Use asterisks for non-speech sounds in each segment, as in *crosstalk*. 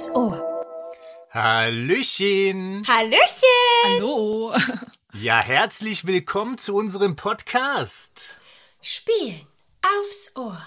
aufs Ohr. Hallöchen. Hallöchen. Hallo. *laughs* Ja, herzlich willkommen zu unserem Podcast. Spielen aufs Ohr.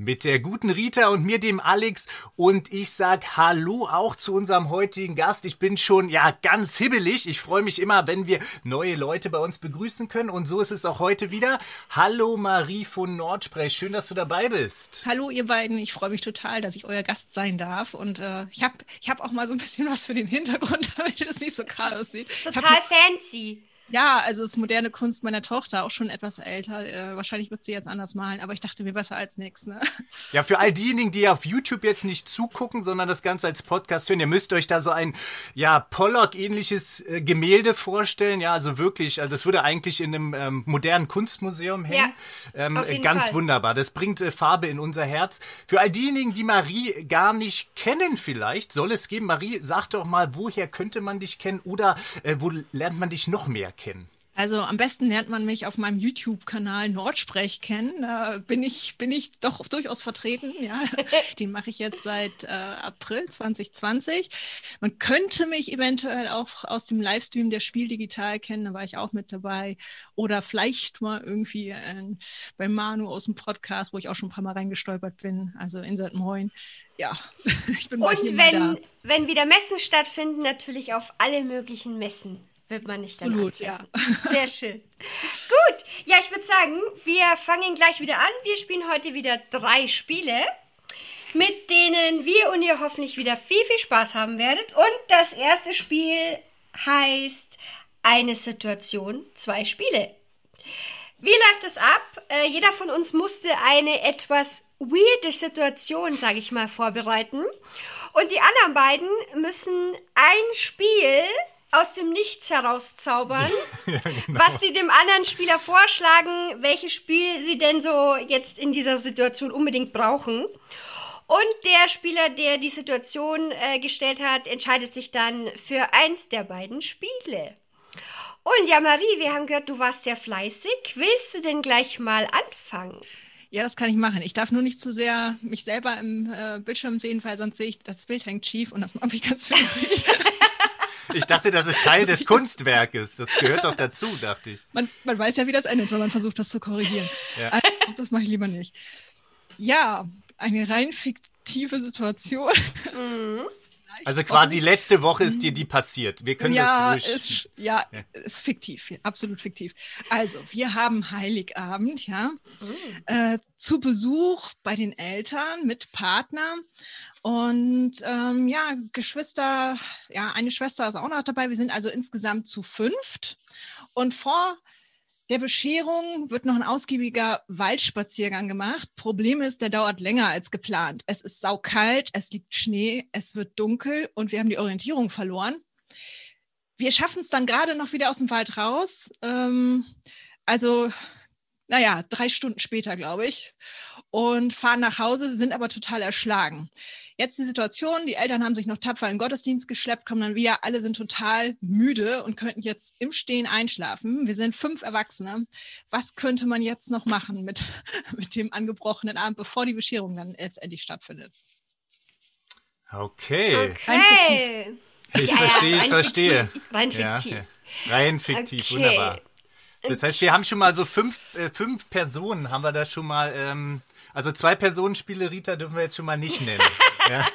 Mit der guten Rita und mir, dem Alex. Und ich sag Hallo auch zu unserem heutigen Gast. Ich bin schon, ja, ganz hibbelig. Ich freue mich immer, wenn wir neue Leute bei uns begrüßen können. Und so ist es auch heute wieder. Hallo Marie von Nordsprech. Schön, dass du dabei bist. Hallo ihr beiden. Ich freue mich total, dass ich euer Gast sein darf. Und äh, ich habe ich hab auch mal so ein bisschen was für den Hintergrund, *laughs* damit es nicht so kahl aussieht. Total fancy. Ja, also es ist moderne Kunst meiner Tochter, auch schon etwas älter. Äh, wahrscheinlich wird sie jetzt anders malen, aber ich dachte mir besser als nichts. Ne? *laughs* Ja, für all diejenigen, die auf YouTube jetzt nicht zugucken, sondern das Ganze als Podcast hören, ihr müsst euch da so ein ja Pollock-ähnliches äh, Gemälde vorstellen. Ja, also wirklich, also das würde eigentlich in einem ähm, modernen Kunstmuseum hängen. Ja, ähm, auf jeden ganz Fall. wunderbar. Das bringt äh, Farbe in unser Herz. Für all diejenigen, die Marie gar nicht kennen, vielleicht soll es geben. Marie, sag doch mal, woher könnte man dich kennen oder äh, wo lernt man dich noch mehr kennen? Also am besten lernt man mich auf meinem YouTube-Kanal Nordsprech kennen. Da bin ich, bin ich doch durchaus vertreten. Ja, *laughs* den mache ich jetzt seit äh, April 2020. Man könnte mich eventuell auch aus dem Livestream der Spiel Digital kennen. Da war ich auch mit dabei. Oder vielleicht mal irgendwie äh, bei Manu aus dem Podcast, wo ich auch schon ein paar Mal reingestolpert bin. Also Insert Moin. Ja, *laughs* ich bin mal Und hier mal da. wenn, wenn wieder Messen stattfinden, natürlich auf alle möglichen Messen wird man nicht Absolut, ja. Sehr schön. Gut, ja, ich würde sagen, wir fangen gleich wieder an. Wir spielen heute wieder drei Spiele, mit denen wir und ihr hoffentlich wieder viel, viel Spaß haben werdet. Und das erste Spiel heißt Eine Situation, zwei Spiele. Wie läuft es ab? Äh, jeder von uns musste eine etwas weirde Situation, sage ich mal, vorbereiten. Und die anderen beiden müssen ein Spiel aus dem Nichts herauszaubern, *laughs* was sie dem anderen Spieler vorschlagen, welches Spiel sie denn so jetzt in dieser Situation unbedingt brauchen. Und der Spieler, der die Situation äh, gestellt hat, entscheidet sich dann für eins der beiden Spiele. Und ja, Marie, wir haben gehört, du warst sehr fleißig. Willst du denn gleich mal anfangen? Ja, das kann ich machen. Ich darf nur nicht zu sehr mich selber im äh, Bildschirm sehen, weil sonst sehe ich, das Bild hängt schief und das macht mich ganz *laughs* flimmrig. Ich dachte, das ist Teil des *laughs* Kunstwerkes. Das gehört doch dazu, dachte ich. man, man weiß ja, wie das endet, wenn man versucht, das zu korrigieren. Ja. Also, das mache ich lieber nicht. Ja, eine rein fiktive Situation. Also quasi letzte Woche ist dir die passiert. Wir können ja, das ruhig. ist, ja, Ja. ist fiktiv, absolut fiktiv. Also, wir haben Heiligabend, ja, äh, zu Besuch bei den Eltern mit Partner. Und ähm, ja, Geschwister, ja, eine Schwester ist auch noch dabei. Wir sind also insgesamt zu fünft. Und vor der Bescherung wird noch ein ausgiebiger Waldspaziergang gemacht. Problem ist, der dauert länger als geplant. Es ist saukalt, es liegt Schnee, es wird dunkel und wir haben die Orientierung verloren. Wir schaffen es dann gerade noch wieder aus dem Wald raus. Ähm, also, naja, drei Stunden später, glaube ich. Und fahren nach Hause, sind aber total erschlagen. Jetzt die Situation, die Eltern haben sich noch tapfer in den Gottesdienst geschleppt, kommen dann wieder, alle sind total müde und könnten jetzt im Stehen einschlafen. Wir sind fünf Erwachsene. Was könnte man jetzt noch machen mit, *laughs* mit dem angebrochenen Abend, bevor die Bescherung dann letztendlich stattfindet? Okay. Okay. Ich Ja, verstehe, ich verstehe. rein fiktiv. ja. Rein fiktiv, Okay. wunderbar. Das heißt, wir haben schon mal so fünf, äh, fünf Personen, haben wir da schon mal, ähm, also zwei Personenspiele, Rita, dürfen wir jetzt schon mal nicht nennen. *laughs* ja.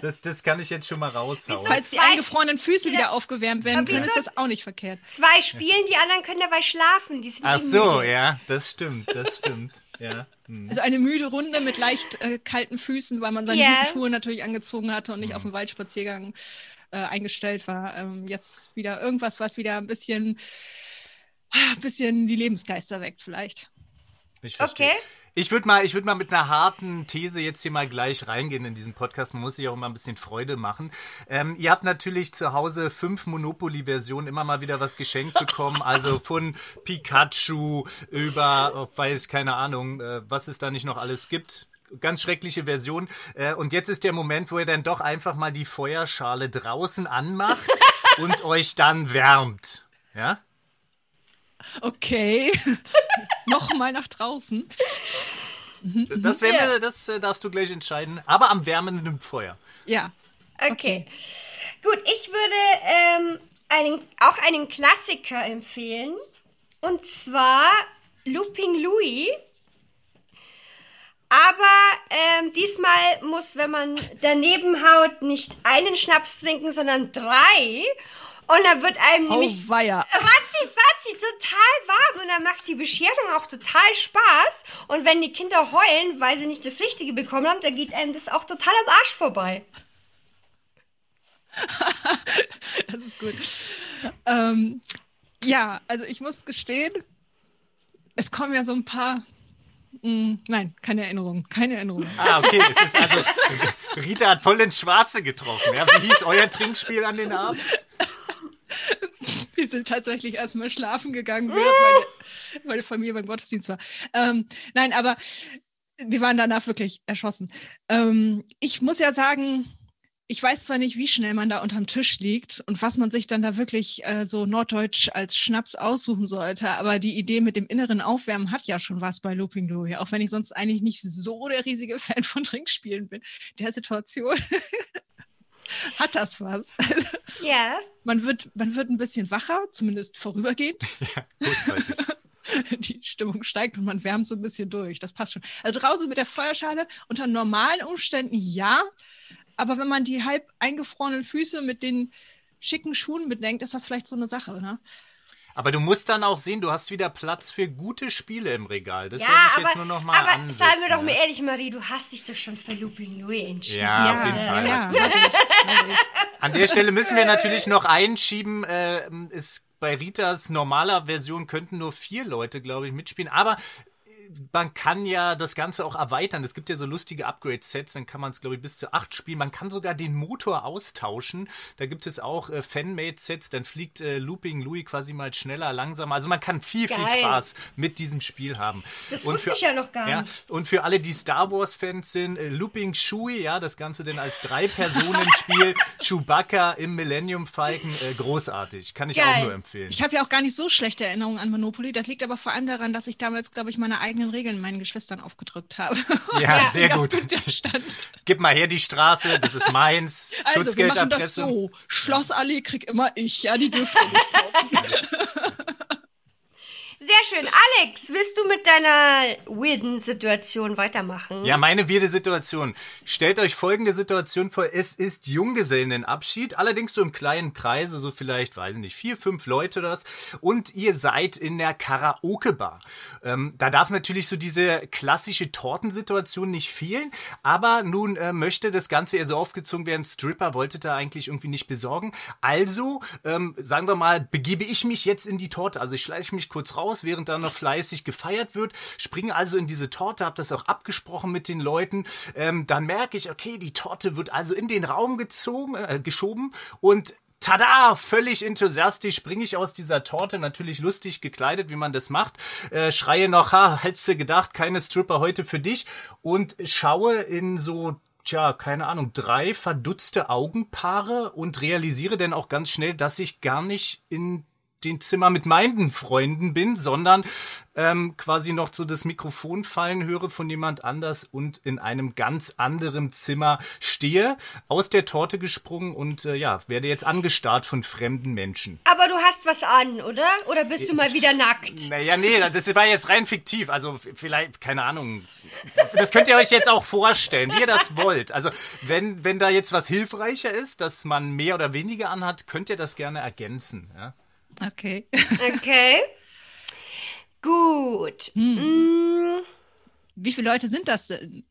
das, das kann ich jetzt schon mal raushauen. Falls die Zwei- eingefrorenen Füße wieder aufgewärmt werden können, ist das auch nicht verkehrt. Zwei spielen, die anderen können dabei schlafen. Die sind Ach so, müde. ja, das stimmt, das stimmt. Ja. Hm. Also eine müde Runde mit leicht äh, kalten Füßen, weil man seine guten Schuhe natürlich angezogen hatte und nicht auf den Waldspaziergang äh, eingestellt war. Ähm, jetzt wieder irgendwas, was wieder ein bisschen, ein bisschen die Lebensgeister weckt vielleicht. Ich verstehe. Okay. Ich würde mal, ich würde mal mit einer harten These jetzt hier mal gleich reingehen in diesen Podcast. Man muss sich auch immer ein bisschen Freude machen. Ähm, ihr habt natürlich zu Hause fünf Monopoly-Versionen immer mal wieder was geschenkt bekommen. *laughs* Also von Pikachu über, oh, weiß keine Ahnung, äh, was es da nicht noch alles gibt. Ganz schreckliche Version. Äh, und jetzt ist der Moment, wo ihr dann doch einfach mal die Feuerschale draußen anmacht *laughs* und euch dann wärmt. Ja? Okay. *laughs* Nochmal nach draußen. Das, werden wir, das äh, darfst du gleich entscheiden. Aber am wärmenden Feuer. Ja. Okay. Gut, ich würde ähm, einen, auch einen Klassiker empfehlen. Und zwar Looping Louis. Aber ähm, diesmal muss, wenn man daneben haut, nicht einen Schnaps trinken, sondern drei. Und dann wird einem Oh, nämlich weia. ratzi, fatzi, total warm. Und dann macht die Bescherung auch total Spaß. Und wenn die Kinder heulen, weil sie nicht das Richtige bekommen haben, dann geht einem das auch total am Arsch vorbei. *laughs* Das ist gut. Ähm, ja, also ich muss gestehen, es kommen ja so ein paar. Mh, nein, keine Erinnerung, keine Erinnerung. Ah, okay. Es ist also, *laughs* Rita hat voll ins Schwarze getroffen. Ja? Wie hieß euer Trinkspiel an den Abend? Sind tatsächlich erstmal schlafen gegangen, während meine, *laughs* meine Familie beim Gottesdienst war. Ähm, nein, aber wir waren danach wirklich erschossen. Ähm, ich muss ja sagen, ich weiß zwar nicht, wie schnell man da unterm Tisch liegt und was man sich dann da wirklich äh, so norddeutsch als Schnaps aussuchen sollte, aber die Idee mit dem inneren Aufwärmen hat ja schon was bei Looping Louie, auch wenn ich sonst eigentlich nicht so der riesige *laughs* Fan von Trinkspielen bin. Der Situation *laughs* hat das was. *laughs* Ja. Man wird, man wird ein bisschen wacher, zumindest vorübergehend. *laughs* Kurzzeitig. Die Stimmung steigt und man wärmt so ein bisschen durch. Das passt schon. Also draußen mit der Feuerschale unter normalen Umständen ja, aber wenn man die halb eingefrorenen Füße mit den schicken Schuhen bedenkt, ist das vielleicht so eine Sache, ne? Aber du musst dann auch sehen, du hast wieder Platz für gute Spiele im Regal. Das ja, wollte ich aber, jetzt nur noch mal aber ansetzen. seien wir doch mal ja. ehrlich, Marie, du hast dich doch schon für Looping Louis entschieden. Ja, auf jeden Fall. Ja, ich. An der Stelle müssen wir natürlich noch einschieben, äh, ist bei Ritas normaler Version könnten nur vier Leute, glaube ich, mitspielen. Aber man kann ja das Ganze auch erweitern. Es gibt ja so lustige Upgrade-Sets, dann kann man es, glaube ich, bis zu acht spielen. Man kann sogar den Motor austauschen. Da gibt es auch äh, Fan-Made-Sets. Dann fliegt äh, Looping Louis quasi mal schneller, langsamer. Also man kann viel, viel Geil. Spaß mit diesem Spiel haben. Das Und wusste für- ich ja noch gar ja, nicht. und für alle, die Star Wars-Fans sind, äh, Looping Chewie, ja, das Ganze denn als Drei-Personen-Spiel. *laughs* Chewbacca im Millennium Falcon, äh, großartig. Kann ich auch Geil. nur empfehlen. Ich habe ja auch gar nicht so schlechte Erinnerungen an Monopoly. Das liegt aber vor allem daran, dass ich damals, glaube ich, meine eigenen Regeln meinen Geschwistern aufgedrückt habe. *laughs* Ja, *laughs* Und sehr gut. Stand. Gib mal her die Straße, das ist meins. *laughs* Also, wir Schutzgeld machen das so. Schlossallee krieg immer ich. Ja, die dürft ihr nicht kaufen. Sehr schön. Alex, willst du mit deiner weirden Situation weitermachen? Ja, meine weirde Situation. Stellt euch folgende Situation vor. Es ist Junggesellenabschied, allerdings so im kleinen Kreise, so vielleicht, weiß ich nicht, vier, fünf Leute das. Und ihr seid in der Karaoke-Bar. Ähm, da darf natürlich so diese klassische Tortensituation nicht fehlen. Aber nun äh, möchte das Ganze eher so aufgezogen werden. Stripper wollte da eigentlich irgendwie nicht besorgen. Also, ähm, sagen wir mal, begebe ich mich jetzt in die Torte. Also ich schleiche mich kurz raus, während da noch fleißig gefeiert wird. Springe also in diese Torte, habe das auch abgesprochen mit den Leuten. Ähm, dann merke ich, okay, die Torte wird also in den Raum gezogen, äh, geschoben und Tada! Völlig enthusiastisch springe ich aus dieser Torte, natürlich lustig gekleidet, wie man das macht. Äh, schreie noch, ha, hättest du gedacht, keine Stripper heute für dich. Und schaue in so, tja, keine Ahnung, drei verdutzte Augenpaare und realisiere dann auch ganz schnell, dass ich gar nicht in den Zimmer mit meinen Freunden bin, sondern ähm, quasi noch so das Mikrofon fallen höre von jemand anders und in einem ganz anderen Zimmer stehe, aus der Torte gesprungen und äh, ja, werde jetzt angestarrt von fremden Menschen. Aber du hast was an, oder? Oder bist du mal wieder nackt? Naja, nee, das war jetzt rein fiktiv. Also vielleicht, keine Ahnung. Das könnt ihr euch jetzt auch vorstellen, wie ihr das wollt. Also wenn, wenn da jetzt was hilfreicher ist, dass man mehr oder weniger anhat, könnt ihr das gerne ergänzen. Ja? Okay. Okay. Gut. Mm, Wie viele Leute sind das denn?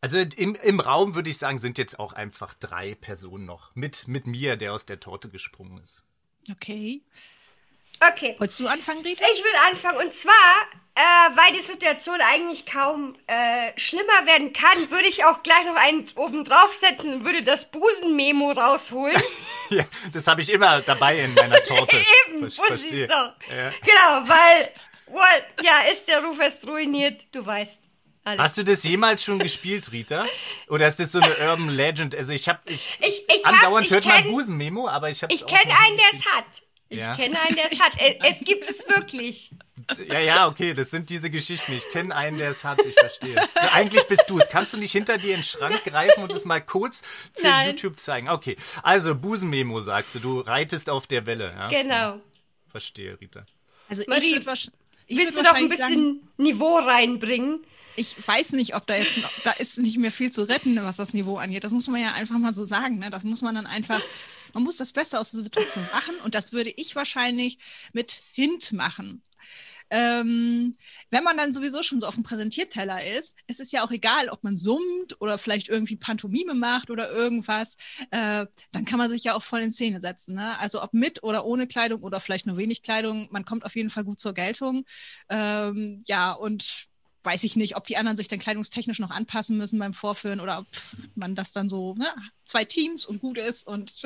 Also im, im Raum würde ich sagen, sind jetzt auch einfach drei Personen noch. Mit, mit mir, der aus der Torte gesprungen ist. Okay. Okay. Wolltest du anfangen, Rita? Ich würde anfangen. Und zwar, äh, weil die Situation eigentlich kaum äh, schlimmer werden kann, würde ich auch gleich noch einen oben draufsetzen und würde das Busenmemo rausholen. *laughs* Ja, das habe ich immer dabei in meiner *laughs* Torte. Eben, wusste ich doch. Ja. Genau, weil, well, ja, ist der Ruf erst ruiniert, du weißt. Alles. Hast du das jemals schon gespielt, Rita? Oder ist das so eine *laughs* Urban Legend? Also ich habe, ich, Ich- ich hab- andauernd ich hört man kenn- Busenmemo, aber ich habe Ich kenne einen, der es hat. Ich Ja. kenne einen, der es *laughs* hat. Es, es gibt es wirklich. Ja, ja, okay, das sind diese Geschichten. Ich kenne einen, der es hat, ich verstehe. Ja, eigentlich bist du es. Kannst du nicht hinter dir in den Schrank greifen und es mal kurz für Nein. YouTube zeigen? Okay, also Busenmemo sagst du, du reitest auf der Welle. Ja? Genau. Verstehe, Rita. Also ich Marie, würde wahrscheinlich. Ich Willst du würd noch ein wahrscheinlich sagen, bisschen Niveau reinbringen? ich weiß nicht, ob da jetzt, noch, da ist nicht mehr viel zu retten, was das Niveau angeht. Das muss man ja einfach mal so sagen. Ne? Das muss man dann einfach, man muss das Beste aus der Situation machen und das würde ich wahrscheinlich mit Hint machen. Ähm, wenn man dann sowieso schon so auf dem Präsentierteller ist, es ist ja auch egal, ob man summt oder vielleicht irgendwie Pantomime macht oder irgendwas, äh, dann kann man sich ja auch voll in Szene setzen. Ne? Also ob mit oder ohne Kleidung oder vielleicht nur wenig Kleidung, man kommt auf jeden Fall gut zur Geltung. Ähm, ja, und weiß ich nicht, ob die anderen sich dann kleidungstechnisch noch anpassen müssen beim Vorführen oder ob man das dann so, ne, zwei Teams und gut ist und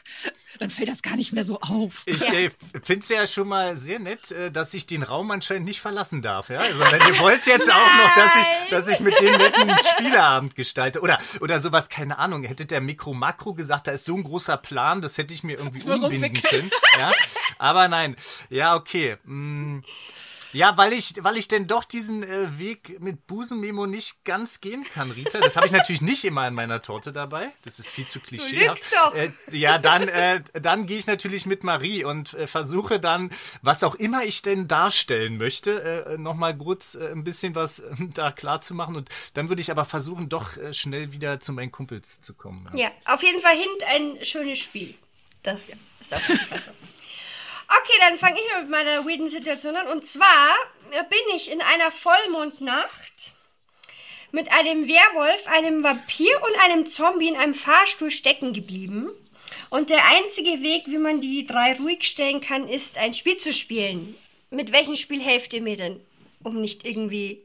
*laughs* dann fällt das gar nicht mehr so auf. Ich äh, finde es ja schon mal sehr nett, äh, dass ich den Raum anscheinend nicht verlassen darf. Ja? Also wenn ihr wollt jetzt auch noch, dass ich, dass ich mit dem netten Spieleabend gestalte. Oder, oder sowas, keine Ahnung. Hätte der Mikro-Makro gesagt, da ist so ein großer Plan, das hätte ich mir irgendwie Warum umbinden können. Ja? Aber nein. Ja, okay. Mm. Ja, weil ich, weil ich denn doch diesen äh, Weg mit Busenmemo nicht ganz gehen kann, Rita. Das habe ich natürlich nicht immer in meiner Torte dabei. Das ist viel zu klischeehaft. Äh, ja, dann, äh, dann gehe ich natürlich mit Marie und äh, versuche dann, was auch immer ich denn darstellen möchte, äh, nochmal kurz äh, ein bisschen was äh, da klar zu machen. Und dann würde ich aber versuchen, doch äh, schnell wieder zu meinen Kumpels zu kommen. Ja, auf jeden Fall hint ein schönes Spiel. Das ist auf jeden Fall so. Okay, dann fange ich mal mit meiner weirden Situation an. Und zwar äh, bin ich in einer Vollmondnacht mit einem Werwolf, einem Vampir und einem Zombie in einem Fahrstuhl stecken geblieben. Und der einzige Weg, wie man die drei ruhig stellen kann, ist ein Spiel zu spielen. Mit welchem Spiel helft ihr mir denn? Um nicht irgendwie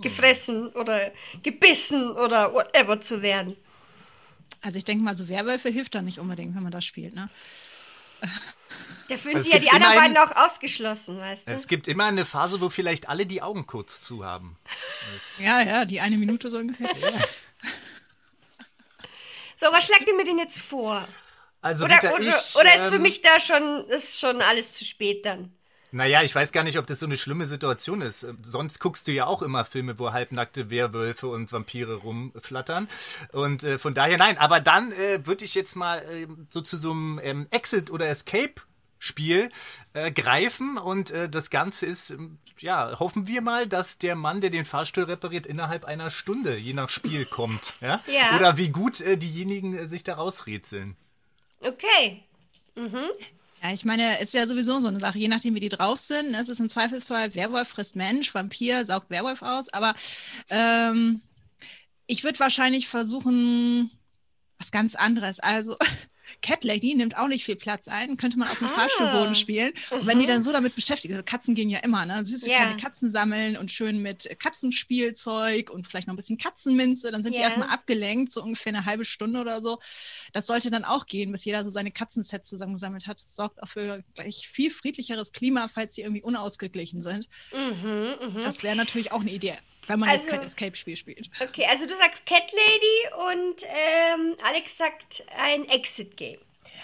gefressen oder gebissen oder whatever zu werden. Also ich denke mal, so Werwölfe hilft da nicht unbedingt, wenn man das spielt, ne? Da fühlen Also es sich ja gibt die anderen beiden auch ausgeschlossen, weißt du? Es gibt immer eine Phase, wo vielleicht alle die Augen kurz zu haben. Ja, ja, die eine Minute so ungefähr. So, was schlagt ihr mir denn jetzt vor? Also Oder, oder, ich, oder ist für ähm, mich da schon, ist schon alles zu spät dann? Naja, ich weiß gar nicht, ob das so eine schlimme Situation ist. Äh, Sonst guckst du ja auch immer Filme, wo halbnackte Werwölfe und Vampire rumflattern. Und äh, von daher nein. Aber dann äh, würde ich jetzt mal äh, so zu so einem ähm, Exit- oder Escape-Spiel äh, greifen. Und äh, das Ganze ist, ähm, ja, hoffen wir mal, dass der Mann, der den Fahrstuhl repariert, innerhalb einer Stunde, je nach Spiel, kommt. *laughs* Ja? Ja. Oder wie gut diejenigen sich da rausrätseln. Okay. Ja, ich meine, ist ja sowieso so eine Sache, je nachdem, wie die drauf sind. Es ist im Zweifelsfall, Werwolf frisst Mensch, Vampir saugt Werwolf aus, aber ähm, ich würde wahrscheinlich versuchen, was ganz anderes. Also, *laughs* Cat Lady nimmt auch nicht viel Platz ein, könnte man auf dem Ah. Fahrstuhlboden spielen. Und wenn die dann so damit beschäftigt, also Katzen gehen ja immer, ne? Süße Ja. kleine Katzen sammeln und schön mit Katzenspielzeug und vielleicht noch ein bisschen Katzenminze, dann sind die Ja. erstmal abgelenkt, so ungefähr eine halbe Stunde oder so. Das sollte dann auch gehen, bis jeder so seine Katzensets zusammengesammelt hat. Das sorgt auch für gleich viel friedlicheres Klima, falls sie irgendwie unausgeglichen sind. Mhm, mhm. Das wäre natürlich auch eine Idee, wenn man jetzt Also- kein Escape-Spiel spielt. Okay, also du sagst Cat Lady und ähm, Alex sagt ein Exit-Game.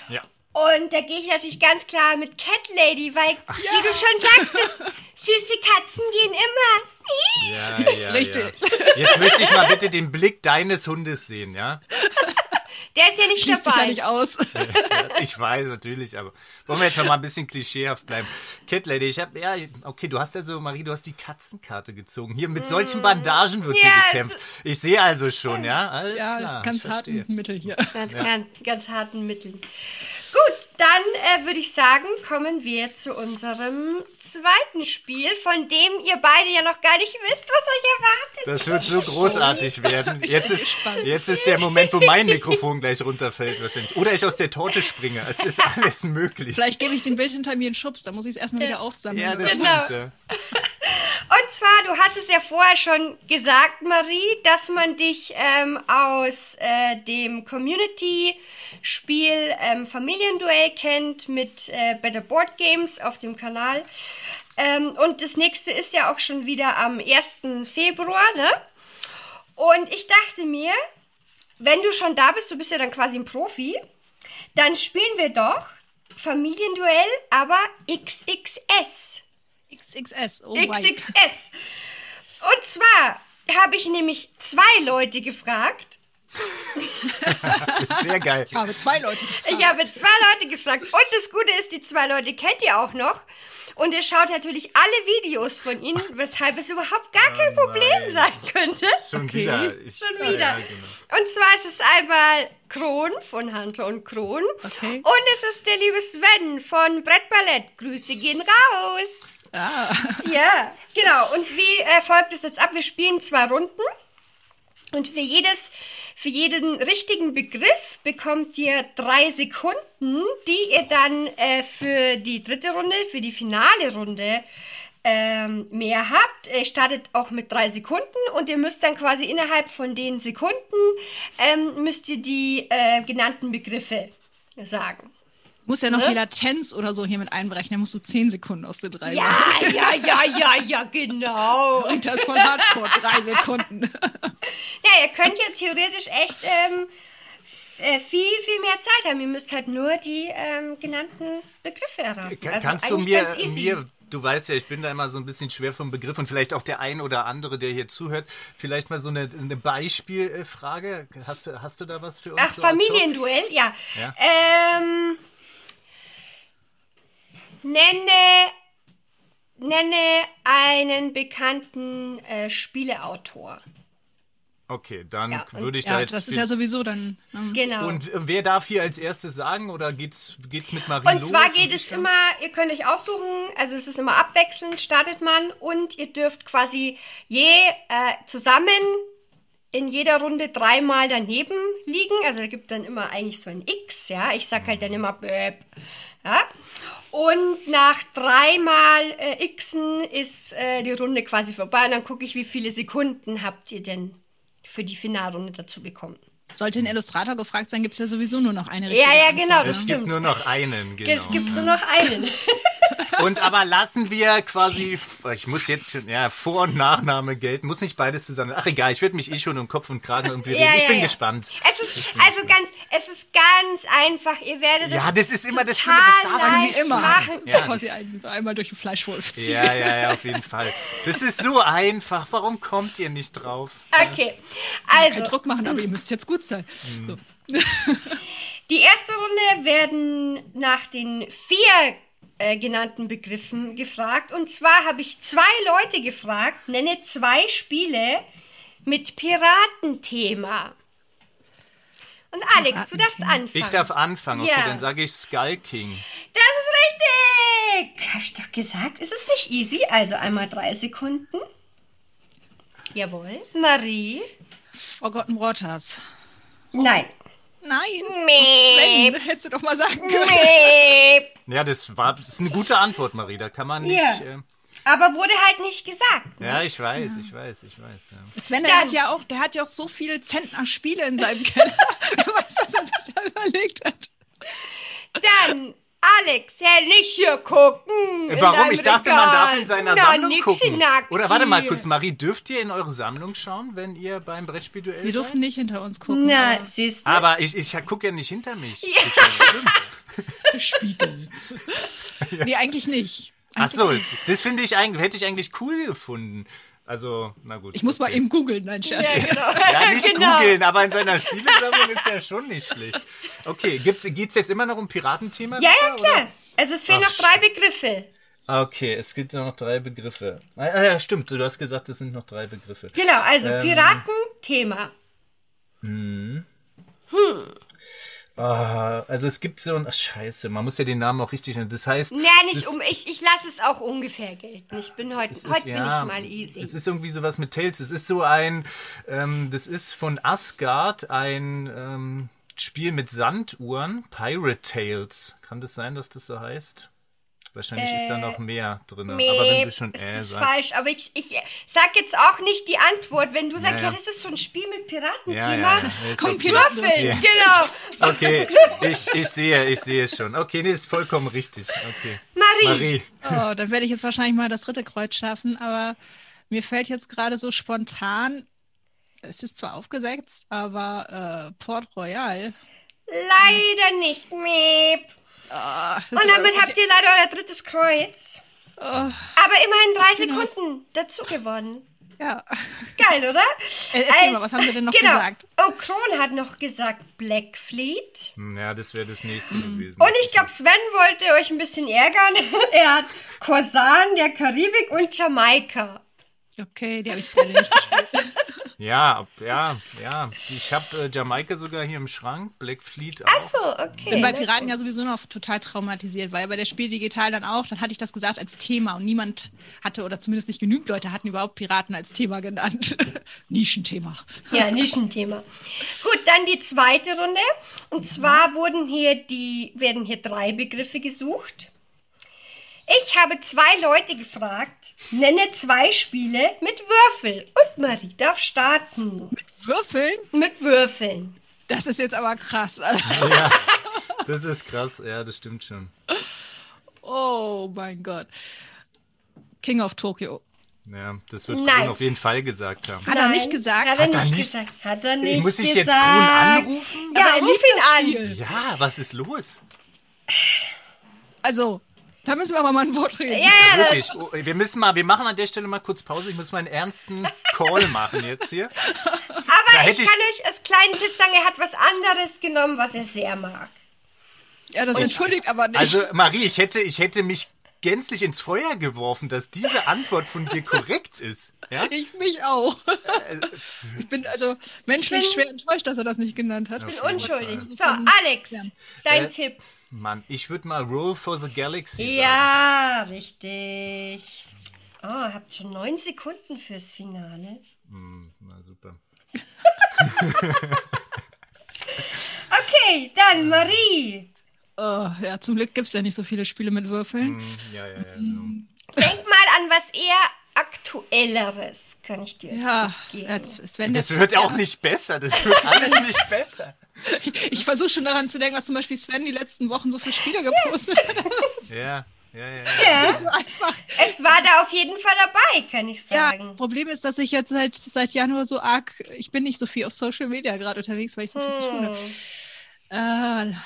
Ja. Und da gehe ich natürlich ganz klar mit Cat Lady, weil, wie du schon sagst, das, süße Katzen gehen immer. Ja, ja, *laughs* Richtig. Ja. Jetzt möchte ich mal bitte den Blick deines Hundes sehen, ja? Der ist ja nicht Schließt sich dabei. ja nicht aus. Ja, *laughs* Ich weiß natürlich, aber wollen wir jetzt noch mal ein bisschen klischeehaft bleiben. Cat Lady, ich habe ja, okay, du hast ja so, Marie, du hast die Katzenkarte gezogen. Hier mit solchen Bandagen wird Mm. Ja, hier gekämpft. Ich sehe also schon, ja, alles ja, klar. ganz harten Mittel hier. Ganz, ganz, ganz harten Mitteln. Gut, dann äh, würde ich sagen, kommen wir zu unserem zweiten Spiel, von dem ihr beide ja noch gar nicht wisst, was euch erwartet. Das wird so großartig werden. Jetzt ist, jetzt ist der Moment, wo mein Mikrofon gleich runterfällt wahrscheinlich. Oder ich aus der Torte springe. Es ist alles *laughs* möglich. Vielleicht gebe ich den Bild hinter mir einen Schubs, dann muss ich es erstmal wieder aufsammeln. ja, das. Genau. stimmt. *laughs* ja. Und zwar, du hast es ja vorher schon gesagt, Marie, dass man dich ähm, aus äh, dem Community-Spiel ähm, Familienduell kennt mit äh, Better Board Games auf dem Kanal. Ähm, und das nächste ist ja auch schon wieder am 1. Februar, ne? Und ich dachte mir, wenn du schon da bist, du bist ja dann quasi ein Profi, dann spielen wir doch Familienduell, aber XXS. XXS. Oh mein. XXS. Und zwar habe ich nämlich zwei Leute gefragt. *laughs* Sehr geil. Ich habe zwei Leute. gefragt. Ich habe zwei Leute gefragt. Und das Gute ist, die zwei Leute kennt ihr auch noch. Und ihr schaut natürlich alle Videos von ihnen, *laughs* weshalb es überhaupt gar kein Oh Problem nein. sein könnte. Schon Okay. wieder. Ich, Schon Ja, wieder. genau. Und zwar ist es einmal Kron von Hunter und Kron. Okay. Und es ist der liebe Sven von Brettballett. Grüße gehen raus. Ah, Ja, genau. Und wie äh, folgt es jetzt ab? Wir spielen zwei Runden. Und für jedes, für jeden richtigen Begriff bekommt ihr drei Sekunden, die ihr dann äh, für die dritte Runde, für die finale Runde ähm, mehr habt. Ihr startet auch mit drei Sekunden und ihr müsst dann quasi innerhalb von den Sekunden ähm, müsst ihr die äh, genannten Begriffe sagen. Muss ja noch Ne? die Latenz oder so hier mit einberechnen. Musst du zehn Sekunden aus den drei Ja, ja, ja, ja, ja, genau. *laughs* Und das von Hardcore, drei Sekunden. *laughs* Ja, ihr könnt ja theoretisch echt ähm, äh, viel, viel mehr Zeit haben. Ihr müsst halt nur die ähm, genannten Begriffe erraten. Kann, Also kannst du mir, mir, du weißt ja, ich bin da immer so ein bisschen schwer vom Begriff und vielleicht auch der ein oder andere, der hier zuhört, vielleicht mal so eine, eine Beispielfrage. Hast du, hast du da was für uns? Ach, so? Familienduell, ja. Ja. Ähm, nenne, nenne einen bekannten äh, Spieleautor. Okay, dann Ja, und- würde ich da Ja, jetzt. das ist ja sowieso dann. ähm, Genau. und wer darf hier als erstes sagen oder geht's, geht's mit Marie Und los? zwar geht ich es dann? immer, ihr könnt euch aussuchen, also es ist immer abwechselnd, startet man und ihr dürft quasi je äh, zusammen in jeder Runde dreimal daneben liegen. Also da gibt dann immer eigentlich so ein X, ja. Ich sag halt dann immer Böp. Ja. Und nach dreimal äh, Xen ist äh, die Runde quasi vorbei und dann gucke ich, wie viele Sekunden habt ihr denn für die Finalrunde dazu bekommen. Sollte ein Illustrator gefragt sein, gibt es ja sowieso nur noch eine richtige Ja, ja, Antwort, genau, das Es stimmt. gibt nur noch einen, genau. es gibt nur noch einen. *laughs* Und aber lassen wir quasi, ich muss jetzt schon, ja, Vor- und Nachname gelten, muss nicht beides zusammen. Ach egal, ich würde mich eh schon um Kopf und Kragen irgendwie reden. ich bin gespannt. Es ist also ganz, es ist ganz einfach. Ihr werdet es Ja, das ist immer das Schlimme, das darf man nicht immer. machen. Ja, Bevor das- sie einen, einmal durch den Fleischwolf ziehen. Ja, ja, ja, auf jeden Fall. Das ist so einfach. Warum kommt ihr nicht drauf? Okay, Kein also Druck machen, aber ihr müsst jetzt gut sein. Hm. So. *laughs* die erste Runde werden nach den vier äh, genannten Begriffen gefragt. Und zwar habe ich zwei Leute gefragt, nenne zwei Spiele mit Piratenthema. Und Alex, du darfst anfangen. Ich darf anfangen, okay, Ja. dann sage ich Skull King. Das ist richtig! Habe ich doch gesagt, ist es nicht easy? Also einmal drei Sekunden. Jawohl. Marie? Forgotten Waters. Nein. Nein. Sven, hättest du doch mal sagen können. Ja, das war das ist eine gute Antwort, Marie. Da kann man nicht. Ja. Äh, Aber wurde halt nicht gesagt. ja, ich weiß, ich weiß, ich weiß. Ja. Sven, der Dann- hat ja auch, der hat ja auch so viele Zentner Spiele in seinem Keller. *laughs* Wer weiß, was er sich da überlegt hat. Dann, Alex, ja nicht hier gucken. in Warum? Ich dachte, man Regal. darf in seiner Na, Sammlung gucken. naxi. Oder warte mal kurz, Marie, dürft ihr in eure Sammlung schauen, wenn ihr beim Brettspielduell Wir seid? durften nicht hinter uns gucken. Na, aber siehst du? Aber ich, ich gucke ja nicht hinter mich. Das ist ja schlimm. *laughs* Spiegel. *laughs* Nee, eigentlich nicht. Ach so, das finde ich eigentlich, hätte ich eigentlich cool gefunden. Also, na gut. Ich muss mal okay. eben googeln, nein, Scherz. Ja, genau. *laughs* Ja, nicht *laughs* genau. googeln, aber in seiner Spielesammlung ist ja schon nicht schlecht. Okay, gibt's, geht's jetzt immer noch um Piratenthema? Ja, ja, klar. oder? Also es fehlen Ach, noch drei Begriffe. Okay, es gibt noch drei Begriffe. Ah, ja, stimmt, du hast gesagt, es sind noch drei Begriffe. Genau, also Ähm. Piratenthema. Ah, also es gibt so ein. Ach, scheiße, man muss ja den Namen auch richtig nennen. Das heißt. Ja, es nicht ist, um. Ich, ich lasse es auch ungefähr gelten. Ich bin heute. es Heute ist, bin ja, ich mal easy. Es ist irgendwie sowas mit Tales. Es ist so ein. Ähm, das ist von Asgard ein ähm, Spiel mit Sanduhren. Pirate Tales. Kann das sein, dass das so heißt? Wahrscheinlich ist da noch mehr drin. Meep, Aber wenn du schon es äh ist sagst. falsch, aber ich, ich sag jetzt auch nicht die Antwort. Wenn du sagst, ja. ja, das ist so ein Spiel mit Ja, Piratenthema, ja, ja. Ist Komm, okay. Piraten. Ja. genau. *laughs* Okay, ich, ich sehe, ich sehe es schon. Okay, nee, ist vollkommen richtig. Okay. Marie. Marie. Oh, dann werde ich jetzt wahrscheinlich mal das dritte Kreuz schaffen, aber mir fällt jetzt gerade so spontan, es ist zwar aufgesetzt, aber äh, Port Royal. Leider nicht, Meep. Ah, Und damit habt ihr leider euer drittes Kreuz. Aber immerhin drei. Sekunden dazu gewonnen. Ja. Geil, *laughs* oder? Äh, Erzähl mal, was haben sie denn noch genau. gesagt? Oh, Kron hat noch gesagt Blackfleet. Hm, Ja, das wäre das nächste Mhm. gewesen. Und ich glaube, Sven wollte euch ein bisschen ärgern. *laughs* er hat Korsan, der Karibik und Jamaika. Okay, die habe ich beide nicht gespielt. *laughs* Ja, ja, ja. Ich habe äh, Jamaika sogar hier im Schrank, Black Fleet auch. Ach so, okay. bin bei Piraten ja sowieso noch total traumatisiert, weil bei der Spiel digital dann auch, dann hatte ich das gesagt als Thema und niemand hatte oder zumindest nicht genügend Leute hatten überhaupt Piraten als Thema genannt. *laughs* Nischenthema. Ja, Nischenthema. Gut, dann die zweite Runde. Und zwar wurden hier die, werden hier drei Begriffe gesucht. Ich habe zwei Leute gefragt, nenne zwei Spiele mit Würfel. Und Marie darf starten. Würfeln? Mit Würfeln. Das ist jetzt aber krass. *laughs* Ja, das ist krass. Ja, das stimmt schon. Oh mein Gott. King of Tokyo. Ja, das wird Nein. Kron auf jeden Fall gesagt haben. Hat er Nein, nicht gesagt? Hat er Hat er nicht gesagt. Hat er nicht Muss ich gesagt. jetzt Kron anrufen? Ja, Aber er ruf ihn an. Spiel. Ja, was ist los? Also, da müssen wir aber mal ein Wort reden. Ja, Wirklich. Oh, wir müssen mal, wir machen an der Stelle mal kurz Pause. Ich muss mal einen ernsten Call machen jetzt hier. aber Da ich- kann euch als kleinen Tipp sagen, er hat was anderes genommen, was er sehr mag. Ja, das entschuldigt aber nicht. Also, Marie, ich hätte, ich hätte mich gänzlich ins Feuer geworfen, dass diese Antwort von dir korrekt ist. Ja? *laughs* ich mich auch. Äh, Ich bin also menschlich schwer enttäuscht, dass er das nicht genannt hat. Bin Auf jeden unschuldig. Fall. So, Alex, ja. dein Äh, Tipp. Mann, ich würde mal Roll for the Galaxy sagen. Ja, richtig. Oh, habt schon neun Sekunden fürs Finale. Hm, na super. *laughs* Okay, dann Marie. Oh, ja, zum Glück gibt es ja nicht so viele Spiele mit Würfeln. Hm, ja, ja, ja. Genau. Denk mal an was eher aktuelleres, kann ich dir Ja, geben. jetzt, Sven, Das wird auch ja. nicht besser. Das wird alles *laughs* nicht besser. Ich versuche schon daran zu denken, was zum Beispiel Sven die letzten Wochen so für Spiele gepostet hat. Ja, ja, ja. ja. Ja, So es war da auf jeden Fall dabei, kann ich Ja, sagen. Problem ist, dass ich jetzt seit, seit Januar so arg, ich bin nicht so viel auf Social Media gerade unterwegs, weil ich so viel zu tun habe. Äh,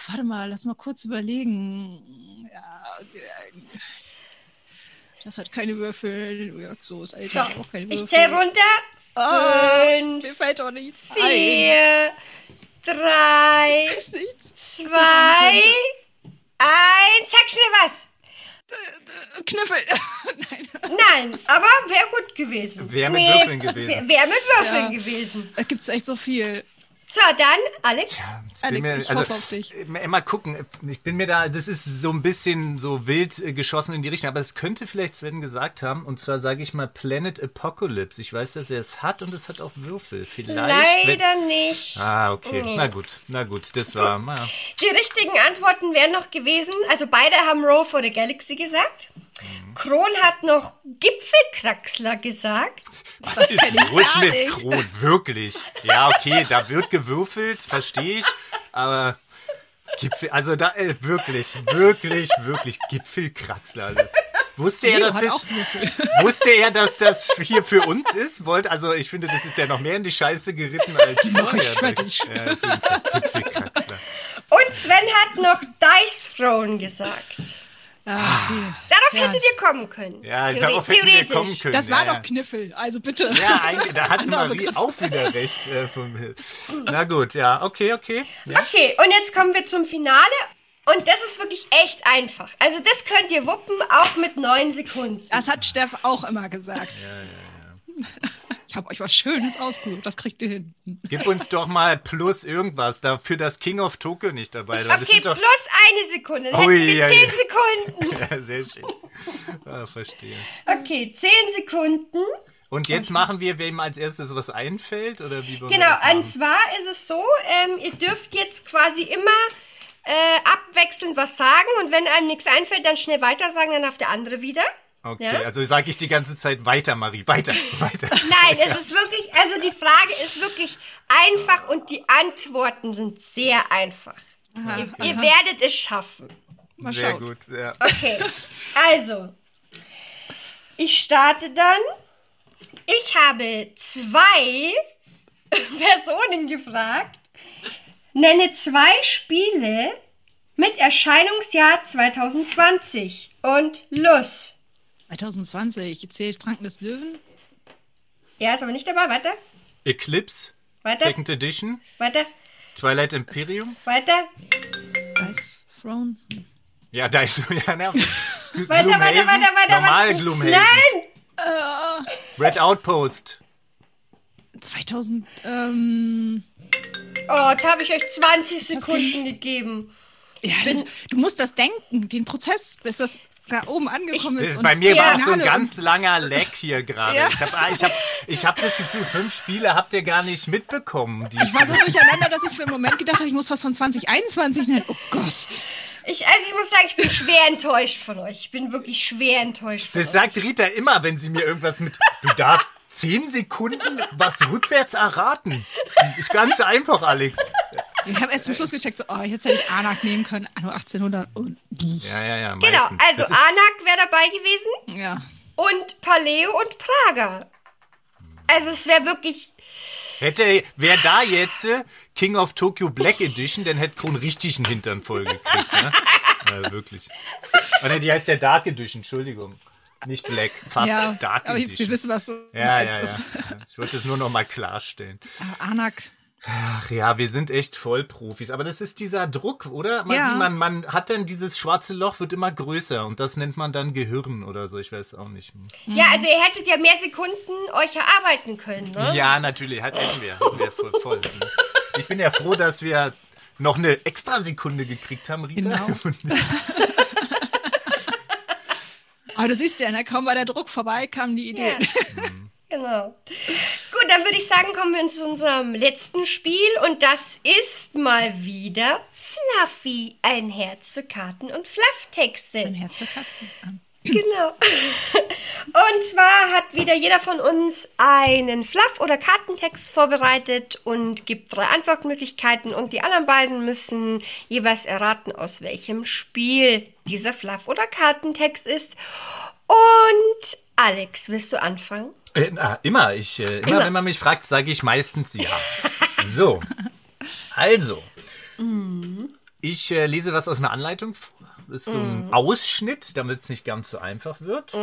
warte mal, lass mal kurz überlegen. Ja, äh, das hat keine Würfel. Ja, so ist älter, So, auch keine Würfel. Ich zähle runter. Ah, Fünf, mir fällt auch nichts ein. vier, drei, Ist nichts. zwei, eins. Sag schnell was. Kniffel. *laughs* Nein. Nein, aber wäre gut gewesen. Wär mit Würfeln gewesen. Wäre wär mit Würfeln Ja. gewesen. Da gibt es echt so viel. So, dann, Alex. Ich Alex, bin mir, ich also, hoffe auf dich. äh, Mal gucken, ich bin mir da, das ist so ein bisschen so wild äh, geschossen in die Richtung, aber es könnte vielleicht Sven gesagt haben, und zwar sage ich mal Planet Apocalypse. Ich weiß, dass er es hat und es hat auch Würfel. Vielleicht. wenn- Leider nicht. Ah, okay. Nee. Na gut, na gut, das war. Na, Die richtigen Antworten wären noch gewesen, also beide haben Roll for the Galaxy gesagt. Mhm. Kron hat noch Gipfelkraxler gesagt. was Das ist los mit. Kron? Wirklich? Ja, okay, da wird gewürfelt, verstehe ich, aber. Gipfel, also da, äh, wirklich, wirklich, wirklich Gipfelkraxler. Das, wusste er, dass das, *laughs* wusste er, dass das hier für uns ist? Wollt, also ich finde, das ist ja noch mehr in die Scheiße geritten als vorher. fertig. Ja. Gipfelkraxler. Und Sven hat noch Dice Throne gesagt. Ah, okay. Darauf Ja. hättet ihr kommen können. Ja, Theore- darauf hätten wir theoretisch. kommen können. Das war ja, doch Kniffel, also bitte. Ja, eigentlich, da hat *laughs* Marie auch wieder recht. Äh, vom, na gut, ja, okay, okay. Ja. Okay, und jetzt kommen wir zum Finale. Und das ist wirklich echt einfach. Also das könnt ihr wuppen, auch mit neun Sekunden. Das hat Steff auch immer gesagt. Ich habe euch was Schönes ausgesucht, das kriegt ihr hin. Gib uns doch mal plus irgendwas, dafür das King of Tokyo nicht dabei. Das Okay, doch, plus eine Sekunde. Dann Ui, ja, zehn ja. Sekunden. *laughs* ja, sehr schön. Ah, verstehe. Okay, zehn Sekunden. Und jetzt machen wir, wem als erstes was einfällt? Oder wie Genau, wir das und zwar ist es so, ähm, ihr dürft jetzt quasi immer äh, abwechselnd was sagen und wenn einem nichts einfällt, dann schnell weiter sagen, dann darf der andere wieder. Okay, Ja? also sage ich die ganze Zeit weiter, Marie, weiter, *laughs* weiter. Nein, es ist wirklich, also die Frage ist wirklich einfach und die Antworten sind sehr einfach. Aha, Ihr, aha. ihr werdet es schaffen. Mal Sehr schauen. gut, ja. Okay, also, ich starte dann. Ich habe zwei *laughs* Personen gefragt. Nenne zwei Spiele mit Erscheinungsjahr 2020 und los. 2020 zählt Franken des Löwen. Ja, ist aber nicht dabei. Weiter, Eclipse, weiter, Second Edition, weiter, Twilight Imperium. weiter, Dice Throne. Ja, da *laughs* ist ja, ne, weiter, weiter, weiter, weiter. Normal weiter. Gloomhaven. Nein! Äh, Red Outpost. 2000, ähm, Oh, jetzt habe ich euch 20 Was Sekunden gegeben. ja, das, du musst das denken, den Prozess, bis das da oben angekommen Das ist. bei mir war auch so ein ganz langer Lag hier gerade. Ja. Ich habe ich hab, ich hab das Gefühl, fünf Spiele habt ihr gar nicht mitbekommen. Die Ich war so durcheinander, dass ich für einen Moment gedacht habe, ich muss was von 2021 nennen. Oh Gott. Ich, also ich muss sagen, ich bin schwer enttäuscht von euch. Ich bin wirklich schwer enttäuscht von Das euch. sagt Rita immer, wenn sie mir irgendwas mit. Du darfst zehn Sekunden was rückwärts erraten. Ist ganz einfach, Alex. Ich habe erst zum Schluss gecheckt, so, oh, jetzt hätte ich Anak nehmen können, anno 1800 und Ja, ja, ja. Genau, meistens. also Das ist, Anak wäre dabei gewesen ja. und Paleo und Prager. Also es wäre wirklich... hätte, wer da jetzt äh, King of Tokyo Black Edition, dann hätte Kron richtig einen Hintern voll gekriegt. Ne? *laughs* Ja, wirklich. Oh, ne, die heißt ja Dark Edition, Entschuldigung. Nicht Black, fast ja, Dark aber ich, Edition. wir wissen, was du ja, ja, ja, ja. Ich wollte es nur noch mal klarstellen. Aber Anak, Ach ja, wir sind echt Vollprofis. Aber das ist dieser Druck, oder? Man, Ja. man, man hat dann dieses schwarze Loch, wird immer größer und das nennt man dann Gehirn oder so. Ich weiß auch nicht. Ja, also ihr hättet ja mehr Sekunden euch erarbeiten können, ne? Ja, natürlich, hat hätten wir. Hätten wir voll, voll. Ich bin ja froh, dass wir noch eine extra Sekunde gekriegt haben, Rita. Genau. *laughs* Aber du siehst ja, ne, kaum war der Druck vorbei, kam die Idee. Ja. *laughs* Genau. Gut, dann würde ich sagen, kommen wir zu unserem letzten Spiel und das ist mal wieder Fluffy, ein Herz für Karten und Flufftexte. Ein Herz für Katzen. Ähm, Genau. *laughs* Und zwar hat wieder jeder von uns einen Fluff- oder Kartentext vorbereitet und gibt drei Antwortmöglichkeiten und die anderen beiden müssen jeweils erraten, aus welchem Spiel dieser Fluff- oder Kartentext ist. Und Alex, willst du anfangen? Äh, na, immer. Ich, äh, immer, Immer. wenn man mich fragt, sage ich meistens ja. So. Also. Ich äh, lese was aus einer Anleitung vor. Ist so ein Ausschnitt, damit es nicht ganz so einfach wird.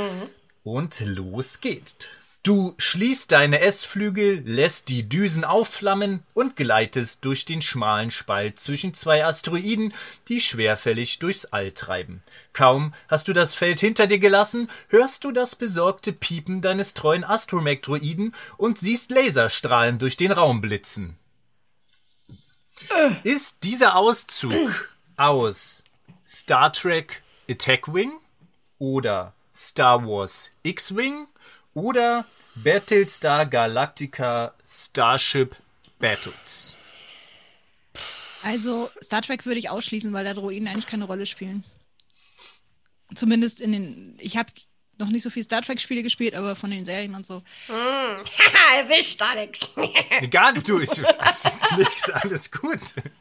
Und los geht's. Du schließt deine S-Flügel, lässt die Düsen aufflammen und gleitest durch den schmalen Spalt zwischen zwei Asteroiden, die schwerfällig durchs All treiben. Kaum hast du das Feld hinter dir gelassen, hörst du das besorgte Piepen deines treuen Astromech-Droiden und siehst Laserstrahlen durch den Raum blitzen. Ist dieser Auszug aus Star Trek Attack Wing oder Star Wars X-Wing oder Battlestar Galactica Starship Battles? Also Star Trek würde ich ausschließen, weil da Droiden eigentlich keine Rolle spielen. Zumindest in den. Ich habe noch nicht so viel Star Trek-Spiele gespielt, aber von den Serien und so. Haha, *laughs* erwischt, Alex. Gar nicht, du, ich, also, nix, alles gut.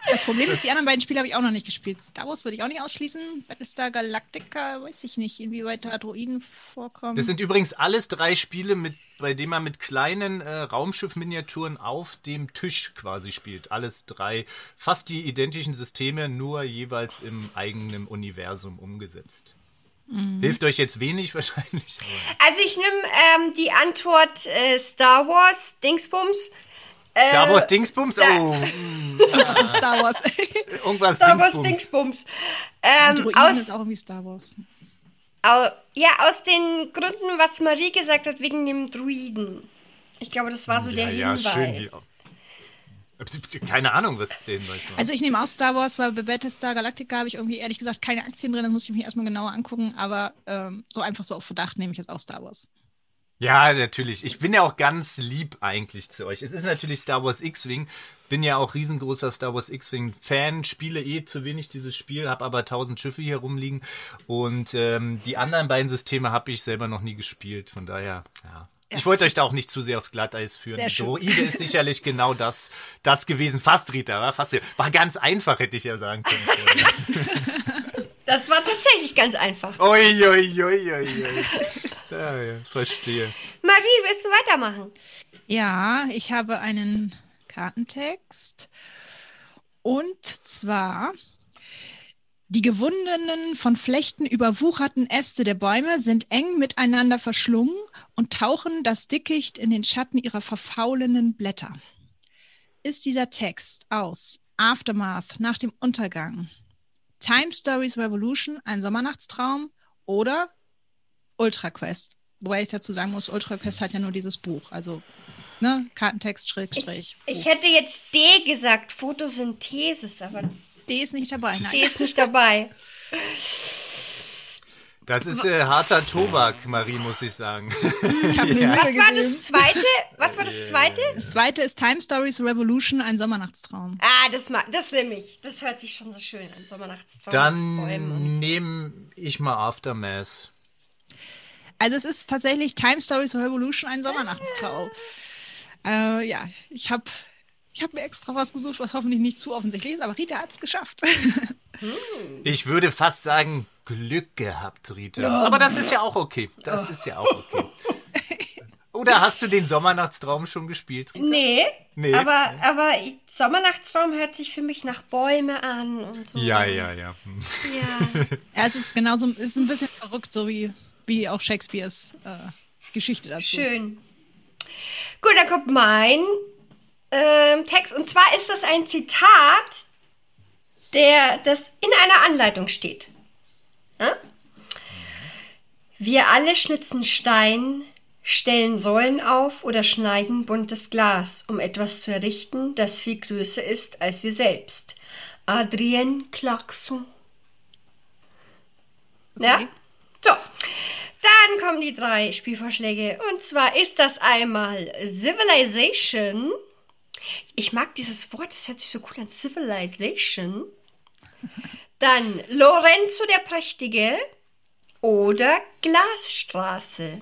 Das Problem ist, die anderen beiden Spiele habe ich auch noch nicht gespielt. Star Wars würde ich auch nicht ausschließen. Battlestar Galactica, weiß ich nicht, inwieweit da Droiden vorkommen. Das sind übrigens alles drei Spiele, mit, bei denen man mit kleinen äh, Raumschiff-Miniaturen auf dem Tisch quasi spielt. Alles drei, fast die identischen Systeme, nur jeweils im eigenen Universum umgesetzt. Hilft euch jetzt wenig *laughs* wahrscheinlich. aber- Also ich nehme ähm, die Antwort äh, Star Wars Dingsbums. Star Äh, Wars Dingsbums? da- Oh, *laughs* *laughs* Was mit Star Wars. irgendwas Star Wars Dingsbums. Dingsbums. Ähm, Droiden aus, ist auch irgendwie Star Wars. au, ja, aus den Gründen, was Marie gesagt hat, wegen dem Druiden. Ich glaube, das war so Ja, der ja, Hinweis. schön. *laughs* Keine Ahnung, was der Hinweis war. Also ich nehme auch Star Wars, weil bei Battlestar Galactica habe ich irgendwie ehrlich gesagt keine Aktien drin, das muss ich mir erstmal genauer angucken, aber ähm, so einfach so auf Verdacht nehme ich jetzt auch Star Wars. Ja, natürlich. Ich bin ja auch ganz lieb eigentlich zu euch. Es ist natürlich Star Wars X-Wing. Bin ja auch riesengroßer Star Wars X-Wing-Fan. Spiele eh zu wenig dieses Spiel, habe aber tausend Schiffe hier rumliegen. Und ähm, die anderen beiden Systeme habe ich selber noch nie gespielt. Von daher, ja. Ich wollte euch da auch nicht zu sehr aufs Glatteis führen. Sehr. Droide ist sicherlich genau das, das gewesen. Fast, Rita, war fast. War ganz einfach, hätte ich ja sagen können. *laughs* Das war tatsächlich ganz einfach. Ui, ui, ui, ui, ui. Ja, ja, verstehe. Marie, willst du weitermachen? Ja, ich habe einen Kartentext. Und zwar, Die gewundenen, von Flechten überwucherten Äste der Bäume sind eng miteinander verschlungen und tauchen das Dickicht in den Schatten ihrer verfaulenden Blätter. Ist dieser Text aus Aftermath nach dem Untergang, Time Stories Revolution, ein Sommernachtstraum oder Ultra Quest? Wobei ich dazu sagen muss, Ultra Quest hat ja nur dieses Buch, also ne, Kartentext, Schrägstrich. Ich, ich hätte jetzt D gesagt, Photosynthesis, aber D ist nicht dabei. Nein. D ist nicht dabei. Das ist äh, harter Tobak, Marie, muss ich sagen. Ich. *laughs* Mühe Was war das zweite? Was war das zweite? Das zweite ist Time Stories Revolution, ein Sommernachtstraum. Ah, das, das nehme ich. Das hört sich schon so schön an. Sommernachtstraum. Dann nehme ich mal Aftermath. Also es ist tatsächlich Time Stories Revolution, ein Sommernachtstraum. Äh, ja, ich habe ich hab mir extra was gesucht, was hoffentlich nicht zu offensichtlich ist, aber Rita hat es geschafft. *laughs* Ich würde fast sagen, Glück gehabt, Rita. Aber das ist ja auch okay. Das ist ja auch okay. *laughs* Oder hast du den Sommernachtstraum schon gespielt, Rita? Nee, Nee. aber, aber Sommernachtstraum hört sich für mich nach Bäume an und so. Ja, ja, ja. Ja. *laughs* ja, es ist genauso, es ist ein bisschen verrückt, so wie, wie auch Shakespeares äh, Geschichte dazu. Schön. Gut, dann kommt mein ähm, Text. Und zwar ist das ein Zitat, der, das in einer Anleitung steht. Ja? Wir alle schnitzen Stein, stellen Säulen auf oder schneiden buntes Glas, um etwas zu errichten, das viel größer ist als wir selbst. Adrien Clarkson. Ja? Okay. So. Dann kommen die drei Spielvorschläge. Und zwar ist das einmal Civilization. Ich mag dieses Wort, das hört sich so cool an. Civilization. Dann Lorenzo der Prächtige oder Glasstraße.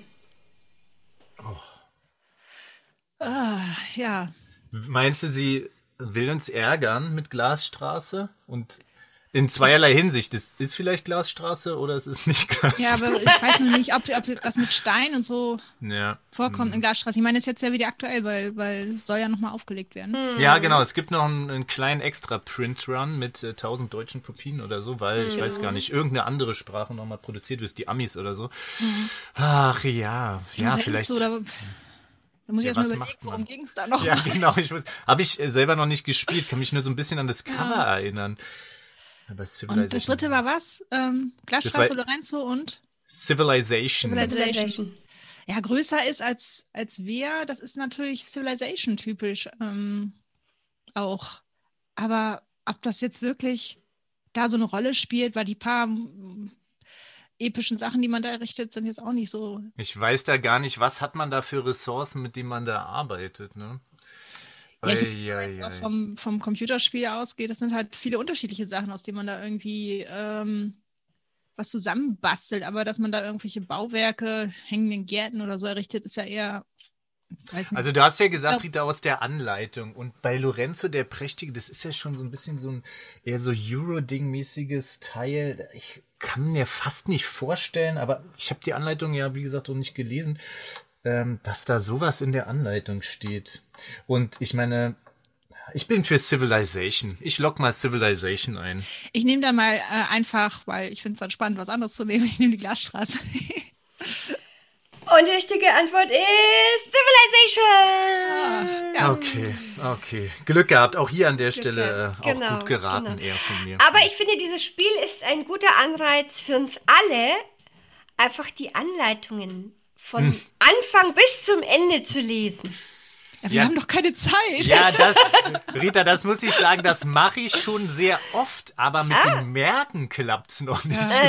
Ah, ja. Meinst du, sie will uns ärgern mit Glasstraße? Und in zweierlei Hinsicht. Es ist vielleicht Glasstraße oder es ist nicht Glasstraße. Ja, aber ich weiß noch nicht, ob, ob das mit Stein und so Ja. vorkommt in Glasstraße. Ich meine, das ist jetzt ja wieder aktuell, weil, weil soll ja nochmal aufgelegt werden. Ja, genau. Es gibt noch einen, einen kleinen extra Print-Run mit äh, 1000 deutschen Kopien oder so, weil ich weiß gar nicht, irgendeine andere Sprache nochmal produziert wird, die Amis oder so. Ach ja, ja, Wenn's vielleicht. So, da, da muss ich Ja, erstmal was überlegen, worum ging es da noch? Ja, genau. Ich habe ich selber noch nicht gespielt, kann mich nur so ein bisschen an das Cover erinnern. Aber Und Civilization. das dritte war was? Ähm, Glasstraße, Lorenzo und? Civilization. Civilization. Ja, größer ist als, als wir, das ist natürlich Civilization-typisch ähm, auch. Aber ob das jetzt wirklich da so eine Rolle spielt, weil die paar epischen Sachen, die man da errichtet, sind jetzt auch nicht so. Ich weiß da gar nicht, was hat man da für Ressourcen, mit denen man da arbeitet, ne? Ja, ich Ei, meine, wenn man ei, jetzt auch vom, vom Computerspiel ausgeht, das sind halt viele unterschiedliche Sachen, aus denen man da irgendwie ähm, was zusammenbastelt. Aber dass man da irgendwelche Bauwerke, hängenden Gärten oder so errichtet, ist ja eher. Also du hast ja gesagt. Rita, aus der Anleitung. Und bei Lorenzo der Prächtige, das ist ja schon so ein bisschen so ein eher so Euro-Ding-mäßiges Teil. Ich kann mir fast nicht vorstellen, aber ich habe die Anleitung ja, wie gesagt, noch nicht gelesen, ähm, dass da sowas in der Anleitung steht. Und ich meine, ich bin für Civilization. Ich lock mal Civilization ein. Ich nehme dann mal äh, einfach, weil ich finde es dann spannend, was anderes zu nehmen. Ich nehme die Glasstraße. *laughs* Und die richtige Antwort ist Civilization. ja. Okay, okay. Glück gehabt. Auch hier an der Stelle gehabt. äh, auch Genau, gut geraten genau. eher von mir. Aber ich finde, dieses Spiel ist ein guter Anreiz für uns alle, einfach die Anleitungen von Hm. Anfang bis zum Ende zu lesen. Ja, wir Ja. haben doch keine Zeit. Ja, *laughs* das, Rita, das muss ich sagen, das mache ich schon sehr oft, aber mit dem Merken klappt's noch nicht so.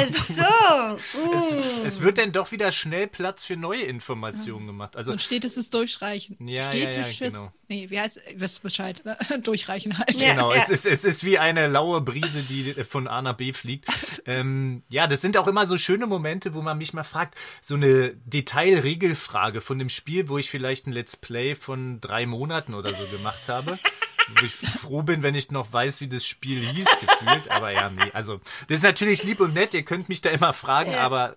Ach so. Es, mm. es wird dann doch wieder schnell Platz für neue Informationen gemacht. Also, Und stetisches Durchreichen. Ja, ja, ja, Stetisches, genau. nee, wie heißt, wisst Bescheid, ne? *laughs* Durchreichen halt. Ja. genau, Es, ist, es ist wie eine laue Brise, die von A nach B fliegt. *laughs* ähm, ja, das sind auch immer so schöne Momente, wo man mich mal fragt, so eine Detailregelfrage von dem Spiel, wo ich vielleicht ein Let's Play von drei Monaten oder so gemacht habe. Wo ich froh bin, wenn ich noch weiß, wie das Spiel hieß, gefühlt. Aber ja, nee, also, das ist natürlich lieb und nett. Ihr könnt mich da immer fragen, Ja. aber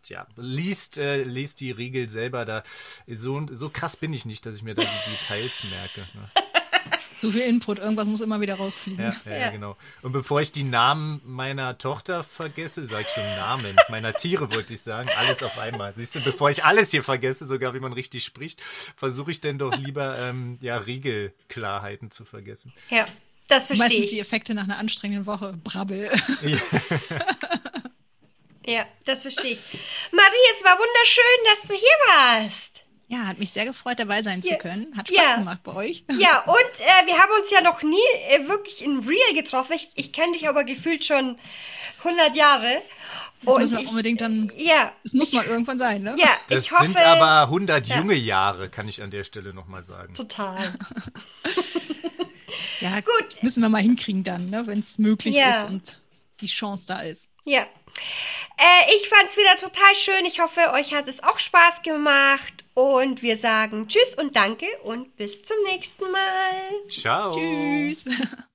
Tja, liest, äh, liest die Regel selber da. So, so krass bin ich nicht, dass ich mir da die Details merke. Ne? So viel Input, irgendwas muss immer wieder rausfliegen. Ja, ja, Ja. genau. Und bevor ich die Namen meiner Tochter vergesse, sag ich schon Namen. Meiner Tiere wollte ich sagen. Alles auf einmal. Siehst du, bevor ich alles hier vergesse, sogar wie man richtig spricht, versuche ich denn doch lieber ähm, ja, Regelklarheiten zu vergessen. Ja, das verstehe Meistens die ich. Effekte nach einer anstrengenden Woche. Brabbel. *laughs* Ja, das verstehe ich. Marie, es war wunderschön, dass du hier warst. Ja, hat mich sehr gefreut, dabei sein zu können. Hat Spaß Ja. gemacht bei euch. *laughs* Ja, und äh, wir haben uns ja noch nie äh, wirklich in Real getroffen. Ich, ich kenne dich aber gefühlt schon 100 Jahre. Das Und müssen wir ich- unbedingt dann. Ja, Das muss mal irgendwann sein, ne? ja, Das ich hoffe. sind aber 100 Ja. junge Jahre, kann ich an der Stelle nochmal sagen. Total. *laughs* Ja, Gut. Müssen wir mal hinkriegen dann, ne? wenn es möglich Ja. ist und die Chance da ist. Ja. Äh, ich fand es wieder total schön. Ich hoffe, euch hat es auch Spaß gemacht. Und wir sagen Tschüss und Danke und bis zum nächsten Mal. Ciao. Tschüss. *laughs*